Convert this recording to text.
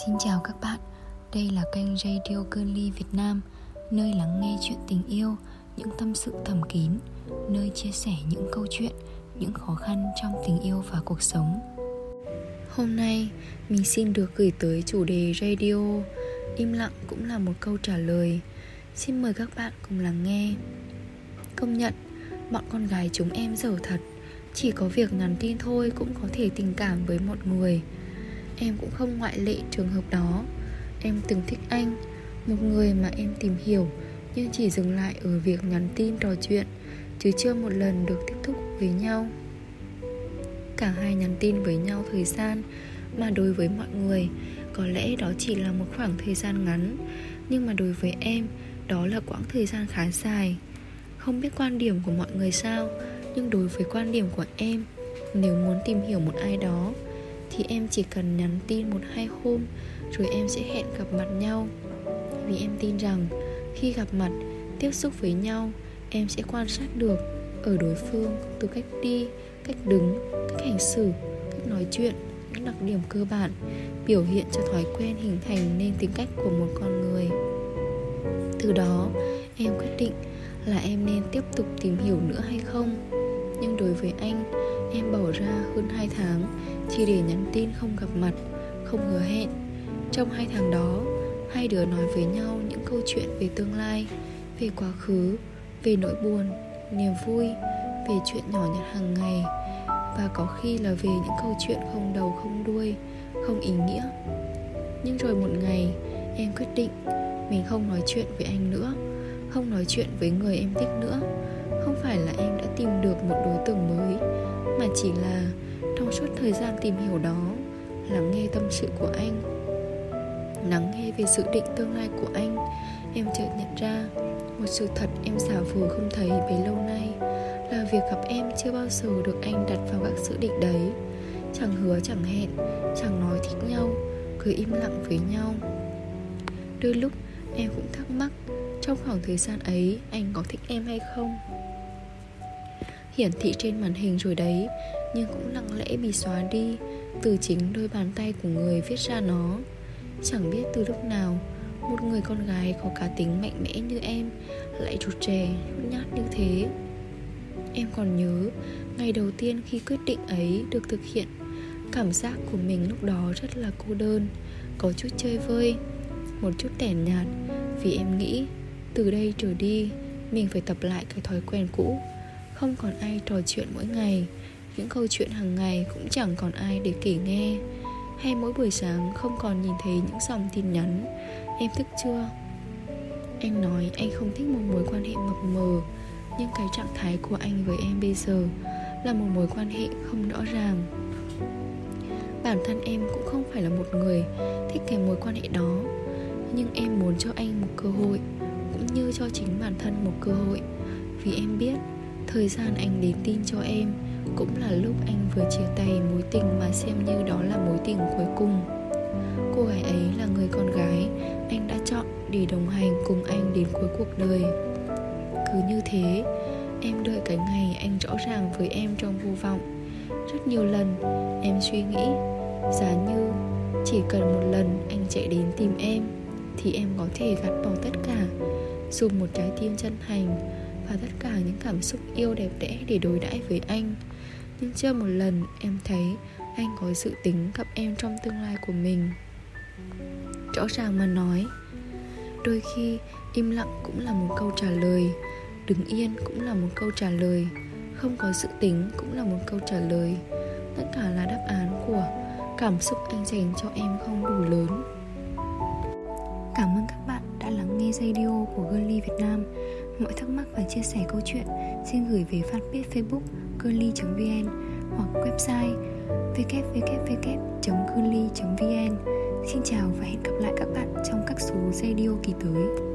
Xin chào các bạn, đây là kênh Radio Girly Việt Nam Nơi lắng nghe chuyện tình yêu, những tâm sự thầm kín Nơi chia sẻ những câu chuyện, những khó khăn trong tình yêu và cuộc sống. Hôm nay, mình xin được gửi tới chủ đề radio. Im lặng cũng là một câu trả lời. Xin mời các bạn cùng lắng nghe. Công nhận, bọn con gái chúng em dở thật. Chỉ có việc nhắn tin thôi cũng có thể tình cảm với một người. Em cũng không ngoại lệ trường hợp đó. Em từng thích anh, Một người mà em tìm hiểu, Nhưng chỉ dừng lại ở việc nhắn tin trò chuyện, Chứ chưa một lần được tiếp xúc với nhau. Cả hai nhắn tin với nhau thời gian Mà đối với mọi người, Có lẽ đó chỉ là một khoảng thời gian ngắn, Nhưng mà đối với em, Đó là quãng thời gian khá dài. Không biết quan điểm của mọi người sao, Nhưng đối với quan điểm của em, Nếu muốn tìm hiểu một ai đó thì em chỉ cần nhắn tin một hai hôm, rồi em sẽ hẹn gặp mặt nhau. Vì em tin rằng, khi gặp mặt, tiếp xúc với nhau, em sẽ quan sát được ở đối phương từ cách đi, cách đứng, cách hành xử, cách nói chuyện những đặc điểm cơ bản, biểu hiện cho thói quen hình thành nên tính cách của một con người. Từ đó, em quyết định là em nên tiếp tục tìm hiểu nữa hay không. Nhưng đối với anh em bỏ ra hơn 2 tháng chỉ để nhắn tin không gặp mặt, không hứa hẹn. Trong hai tháng đó, hai đứa nói với nhau những câu chuyện về tương lai, về quá khứ, về nỗi buồn, niềm vui, về chuyện nhỏ nhặt hàng ngày. Và có khi là về những câu chuyện không đầu không đuôi, không ý nghĩa. Nhưng rồi một ngày, em quyết định mình không nói chuyện với anh nữa, không nói chuyện với người em thích nữa. Không phải là em đã tìm được một đối tượng mới mà chỉ là trong suốt thời gian tìm hiểu đó, lắng nghe tâm sự của anh. Lắng nghe về dự định tương lai của anh, em chợt nhận ra một sự thật em giả vờ không thấy bấy lâu nay là việc gặp em chưa bao giờ được anh đặt vào các dự định đấy. Chẳng hứa, chẳng hẹn, chẳng nói thích nhau, cứ im lặng với nhau. Đôi lúc em cũng thắc mắc trong khoảng thời gian ấy anh có thích em hay không hiển thị trên màn hình rồi đấy, nhưng cũng lặng lẽ bị xóa đi, từ chính đôi bàn tay của người viết ra nó. Chẳng biết từ lúc nào, một người con gái có cá tính mạnh mẽ như em lại rụt rè, nhút nhát như thế. Em còn nhớ, ngày đầu tiên khi quyết định ấy được thực hiện, cảm giác của mình lúc đó rất là cô đơn, có chút chơi vơi, một chút tẻ nhạt. Vì em nghĩ, từ đây trở đi, mình phải tập lại cái thói quen cũ không còn ai trò chuyện mỗi ngày. Những câu chuyện hàng ngày cũng chẳng còn ai để kể nghe. Hay mỗi buổi sáng không còn nhìn thấy những dòng tin nhắn. Em thức chưa? Anh nói anh không thích một mối quan hệ mập mờ, nhưng cái trạng thái của anh với em bây giờ là một mối quan hệ không rõ ràng. Bản thân em cũng không phải là một người thích cái mối quan hệ đó, nhưng em muốn cho anh một cơ hội, cũng như cho chính bản thân một cơ hội. Vì em biết thời gian anh đến tin cho em, cũng là lúc anh vừa chia tay mối tình mà xem như đó là mối tình cuối cùng. Cô gái ấy là người con gái, anh đã chọn để đồng hành cùng anh đến cuối cuộc đời. Cứ như thế, em đợi cái ngày anh rõ ràng với em trong vô vọng. Rất nhiều lần, em suy nghĩ, giá như chỉ cần một lần anh chạy đến tìm em, thì em có thể gạt bỏ tất cả, dùng một trái tim chân thành và tất cả những cảm xúc yêu đẹp đẽ để đối đãi với anh. Nhưng chưa một lần em thấy anh có dự tính gặp em trong tương lai của mình. Rõ ràng mà nói, đôi khi im lặng cũng là một câu trả lời, đứng yên cũng là một câu trả lời, không có dự tính cũng là một câu trả lời. Tất cả là đáp án của cảm xúc anh dành cho em không đủ lớn. Cảm ơn các bạn đã lắng nghe radio của girly việt nam mọi thắc mắc và chia sẻ câu chuyện, xin gửi về fanpage facebook Curly.vn hoặc website www.curly.vn Xin chào và hẹn gặp lại các bạn trong các số radio kỳ tới.